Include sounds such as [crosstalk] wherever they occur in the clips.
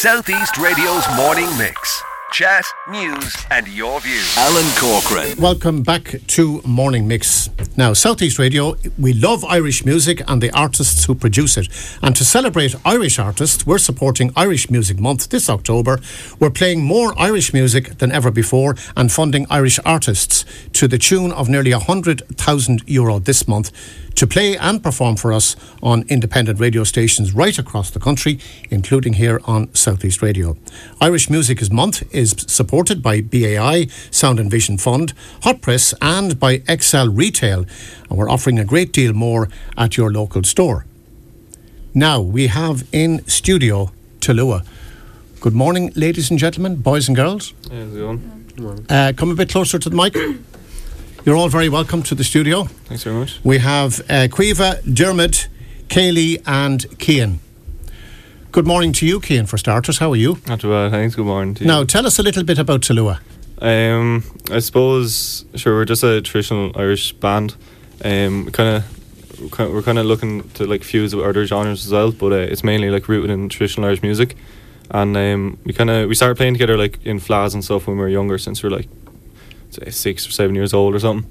Southeast Radio's morning mix. Chat, news, and your views. Alan Corcoran. Welcome back to Morning Mix. Now, Southeast Radio, we love Irish music and the artists who produce it. And to celebrate Irish artists, we're supporting Irish Music Month this October. We're playing more Irish music than ever before and funding Irish artists to the tune of nearly 100,000 euro this month to play and perform for us on independent radio stations right across the country, including here on Southeast Radio. Irish Music is Month is supported by BAI, Sound and Vision Fund, Hot Press, and by Excel Retail, and we're offering a great deal more at your local store. Now we have in studio Talua. Good morning, ladies and gentlemen, boys and girls. How's it going? Uh, come a bit closer to the mic. [coughs] [coughs] You're all very welcome to the studio. Thanks very much. We have uh, Caoimhe, Dermot, Kaylee, and Cian. Good morning to you, Cian, for starters. How are you? Not too bad, thanks. Good morning to you. Now, tell us a little bit about Talua. Um, I suppose, sure, we're just a traditional Irish band. Um, kind of, we're kind of looking to like fuse with other genres as well, but uh, it's mainly like rooted in traditional Irish music. And um, we kind of we started playing together like in flats and stuff when we were younger, since we are like say six or seven years old or something.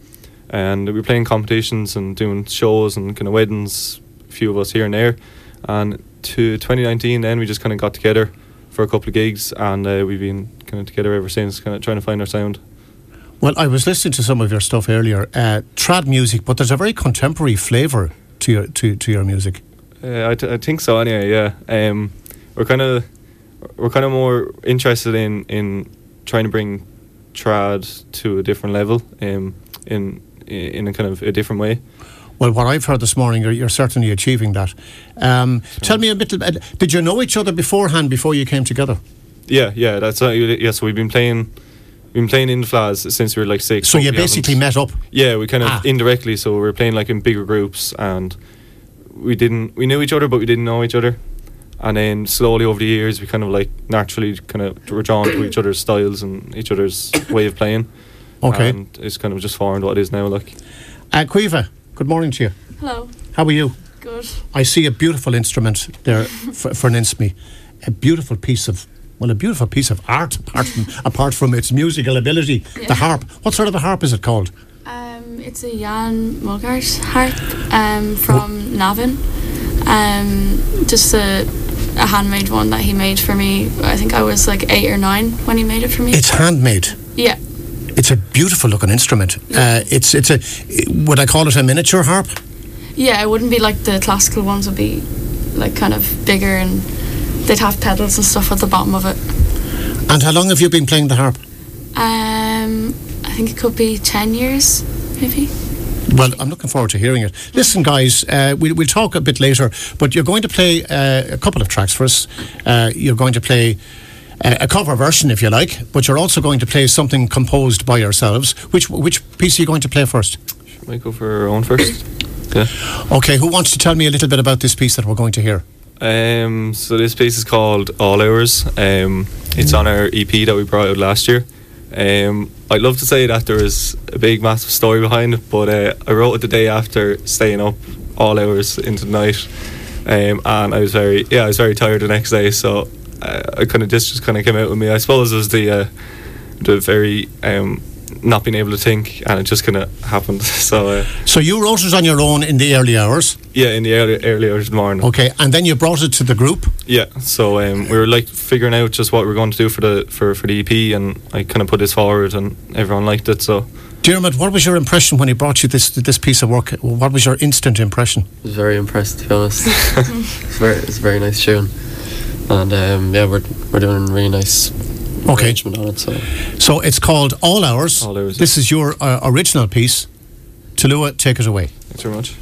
And we were playing competitions and doing shows and kind of weddings, a few of us here and there. And to 2019, then we just kind of got together for a couple of gigs, and uh, we've been kind of together ever since, kind of trying to find our sound. Well, I was listening to some of your stuff earlier, uh, trad music, but there's a very contemporary flavour to your to, to your music. Uh, I, t- I think so. Anyway, yeah. Um, we're kind of we're kind of more interested in in trying to bring trad to a different level, um, in in a kind of a different way. Well, what I've heard this morning, you're, you're certainly achieving that. Um, Tell me a bit. About, did you know each other beforehand before you came together? Yeah, yeah. That's uh, yeah. So we've been playing. We've been playing in Fleadhs since we were like six. So you basically haven't- met up. Yeah, we kind of Ah. indirectly. So we were playing like in bigger groups, and we didn't. We knew each other, but we didn't know each other. And then slowly over the years, we kind of like naturally kind of were drawn to each other's styles and each other's way of playing. Okay. And it's kind of just formed what it is now. Like, Uh, Caoimhe, good morning to you. Hello. How are you? Good. I see a beautiful instrument there for, for an instme. A beautiful piece of well, a beautiful piece of art apart from [laughs] apart from its musical ability. The harp. What sort of a harp is it called? Um, it's a Jan Mulgars harp um, from Navan. Um, just a, a handmade one that he made for me. I think I was like eight or nine when he made it for me. It's handmade. yeah. It's a beautiful looking instrument. Uh, it's it's a would I call it a miniature harp? Yeah, it wouldn't be like the classical ones would be like kind of bigger and they'd have pedals and stuff at the bottom of it. And how long have you been playing the harp? Um, I think it could be 10 years, maybe. Well, I'm looking forward to hearing it. Listen, guys, uh, we'll, we'll talk a bit later, but you're going to play uh, a couple of tracks for us. Uh, you're going to play uh, a cover version, if you like, but you're also going to play something composed by yourselves. Which which piece are you going to play first? might go for our own first. Yeah. Okay, who wants to tell me a little bit about this piece that we're going to hear? Um, so this piece is called All Hours. Um, it's on our EP that we brought out last year. Um, I'd love to say that there is a big, massive story behind it, but uh, I wrote it the day after staying up all hours into the night, um, and I was very, yeah, I was very tired the next day. So uh, I kind of this just kind of came out with me. I suppose it was the uh, the very um, not being able to think, and it just kind of happened. [laughs] So uh, So you wrote it on your own in the early hours, yeah, in the early, early hours of the morning. okay, and then you brought it to the group. Yeah, so um, we were like figuring out just what we were going to do for the for, for the EP, and I kind of put this forward, and everyone liked it. So Dermot, what was your impression when he brought you this this piece of work? What was your instant impression? I was very impressed, to be honest. [laughs] it's very, it's a very nice tune, and um, yeah, we're we're doing really nice Okay. arrangement on it. So So it's called All Hours. All Hours, This is your uh, original piece. Talua, take it away. thanks very much.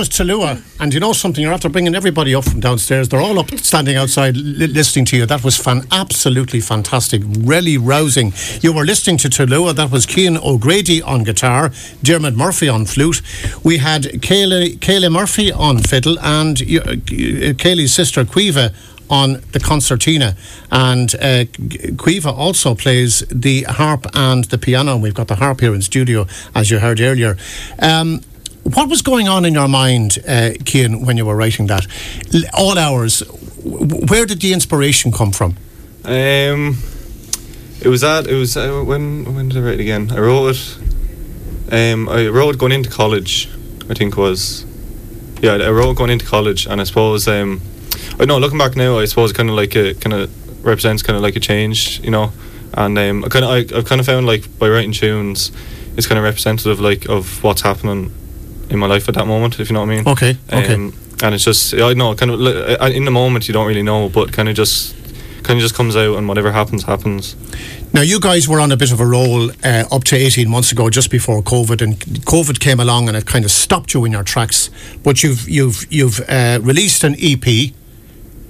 Was Tallulah, and you know something, you're after bringing everybody up from downstairs. They're all up standing outside li- listening to you. That was fan- absolutely fantastic, really rousing. You were listening to Tallulah, that was Cian O'Grady on guitar, Dermot Murphy on flute. We had Kaylee, Murphy on fiddle, and uh, Kaylee's sister Caoimhe on the concertina, and uh, Caoimhe also plays the harp and the piano. We've got the harp here in studio, as you heard earlier. Um, what was going on in your mind, uh, when you were writing that? All hours. Where did the inspiration come from? Um, it was that. it was uh, when when did I write it again? I wrote it. Um, I wrote going into college. I think was. Yeah, I wrote going into college, and I suppose. Um, I know looking back now, I suppose kind of like a kind of represents kind of like a change, you know, and um, I kind of I, I've kind of found like by writing tunes, it's kind of representative like of what's happening in my life at that moment, if you know what I mean. Okay, okay. Um, and it's just I know kind of uh, in the moment you don't really know, but kind of just kind of just comes out and whatever happens happens. Now, you guys were on a bit of a roll uh, up to 18 months ago, just before COVID, and COVID came along and it kind of stopped you in your tracks. But you've you've you've uh, released an EP.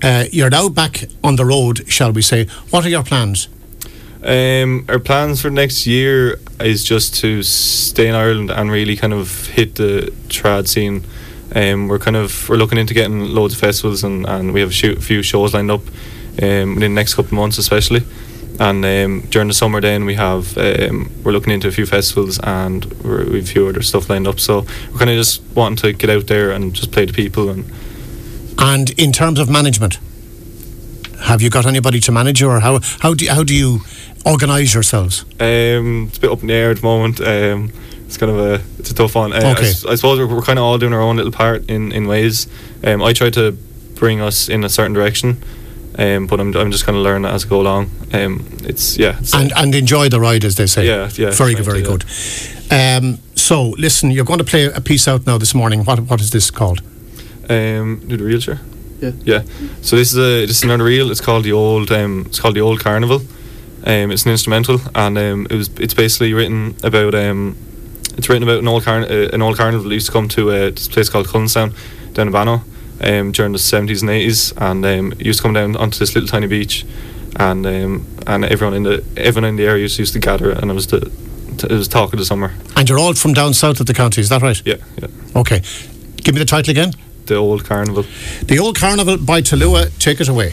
Uh, you're now back on the road, shall we say? What are your plans? Um, our plans for next year is just to stay in Ireland and really kind of hit the trad scene. Um, we're kind of we're looking into getting loads of festivals and, and we have a few shows lined up um, within the next couple of months, especially. And um, during the summer, then we have um, we're looking into a few festivals and we've a few other stuff lined up. So we're kind of just wanting to get out there and just play to people and And in terms of management, have you got anybody to manage you, or how how do you, how do you organise yourselves? Um, it's a bit up in the air at the moment. Um, it's kind of a it's a tough one. Uh, I Okay. s- I, suppose we're, we're kind of all doing our own little part in in ways. Um, I try to bring us in a certain direction, um, but I'm I'm just kind of learning as I go along. Um, it's yeah. It's, and and enjoy the ride, as they say. Yeah, yeah, Very good, very good. Um, so, listen, you're going to play a piece out now this morning. What what is this called? um, do the sure. Yeah. Yeah. So this is a this is another reel. It's called the old um, it's called the old carnival. Um, it's an instrumental, and um, it was it's basically written about um, it's written about an old carn- uh, an old carnival that used to come to uh, this place called Cullenstown down in Bannow um, during the seventies and eighties, and um, it used to come down onto this little tiny beach, and um, and everyone in the everyone in the area used, used to gather, and it was the it was talk of the summer. And you're all from down south of the county, is that right? Yeah, yeah. Okay. Give me the title again. The old carnival. The Old Carnival by Tallulah. Take it away.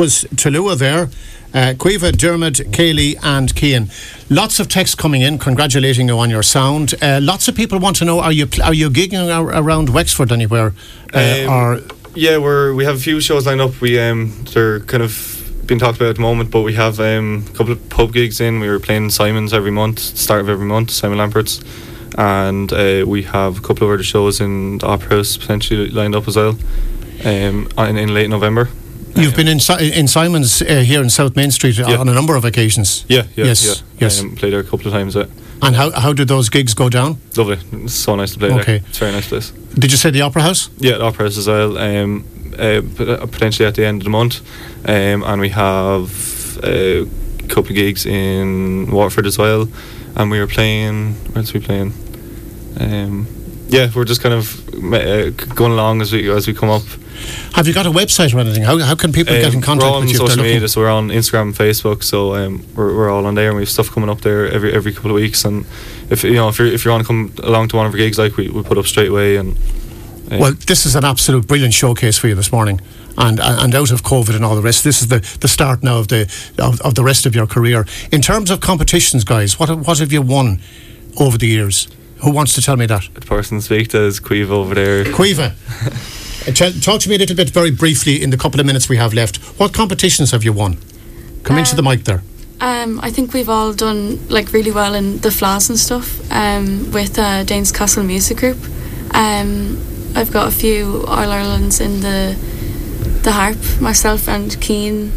Was Tallulah there. Uh, Caoimhe, Dermot, Kaylee, and Cian. Lots of texts coming in congratulating you on your sound. Uh, lots of people want to know: Are you pl- are you gigging ar- around Wexford anywhere, uh, Um, or Yeah, we're we have a few shows lined up. We um they're kind of being talked about at the moment, but we have um, a couple of pub gigs in. We were playing Simon's every month, start of every month, Simon Lambert's, and uh, we have a couple of other shows in the Opera House potentially lined up as well um, in, in late November. You've been in, in Simon's uh, here in South Main Street Yeah. on a number of occasions. Yeah, yeah, Yes, yeah. yes. Um, played there a couple of times. Yeah. And how, how did those gigs go down? Lovely. It's so nice to play Okay. there. It's very nice place. Did you say the Opera House? Yeah, the Opera House as well. Um, uh, uh, potentially at the end of the month, um, and we have a couple of gigs in Waterford as well. And we were playing. Where else we playing? Um, yeah, we're just kind of uh, going along as we as we come up. Have you got a website or anything? How, how can people get in Um, contact we're on with you? if they're social media, so we're on Instagram and Facebook. So um, we're, we're all on there, and we have stuff coming up there every every couple of weeks. And if you know if you're if you want to come along to one of our gigs, like we, we put up straight away. And uh, Well, this is an absolute brilliant showcase for you this morning. And, and out of COVID and all the rest, this is the, the start now of the of, of the rest of your career. In terms of competitions, guys, what what have you won over the years? Who wants to tell me that? the person speak to is Queeve over there. Caoimhe, [laughs] talk to me a little bit, very briefly, in the couple of minutes we have left. What competitions have you won? Come into the mic there. Um, I think we've all done like really well in the fleadhs and stuff um, with uh, Danes Castle Music Group. Um, I've got a few All Irelands in the the harp. Myself and Cian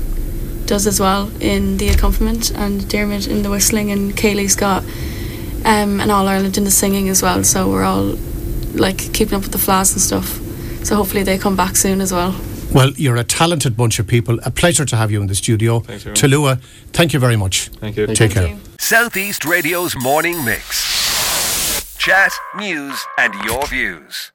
does as well in the accompaniment, and Dermot in the whistling, and Kaylee's got um, an All Ireland in the singing as well. So we're all like keeping up with the fleadhs and stuff. So hopefully they come back soon as well. Well, you're a talented bunch of people. A pleasure to have you in the studio. Thanks very thank you very much. Thank you. Take Thank care. you. Southeast Radio's morning mix. Chat, news, and your views.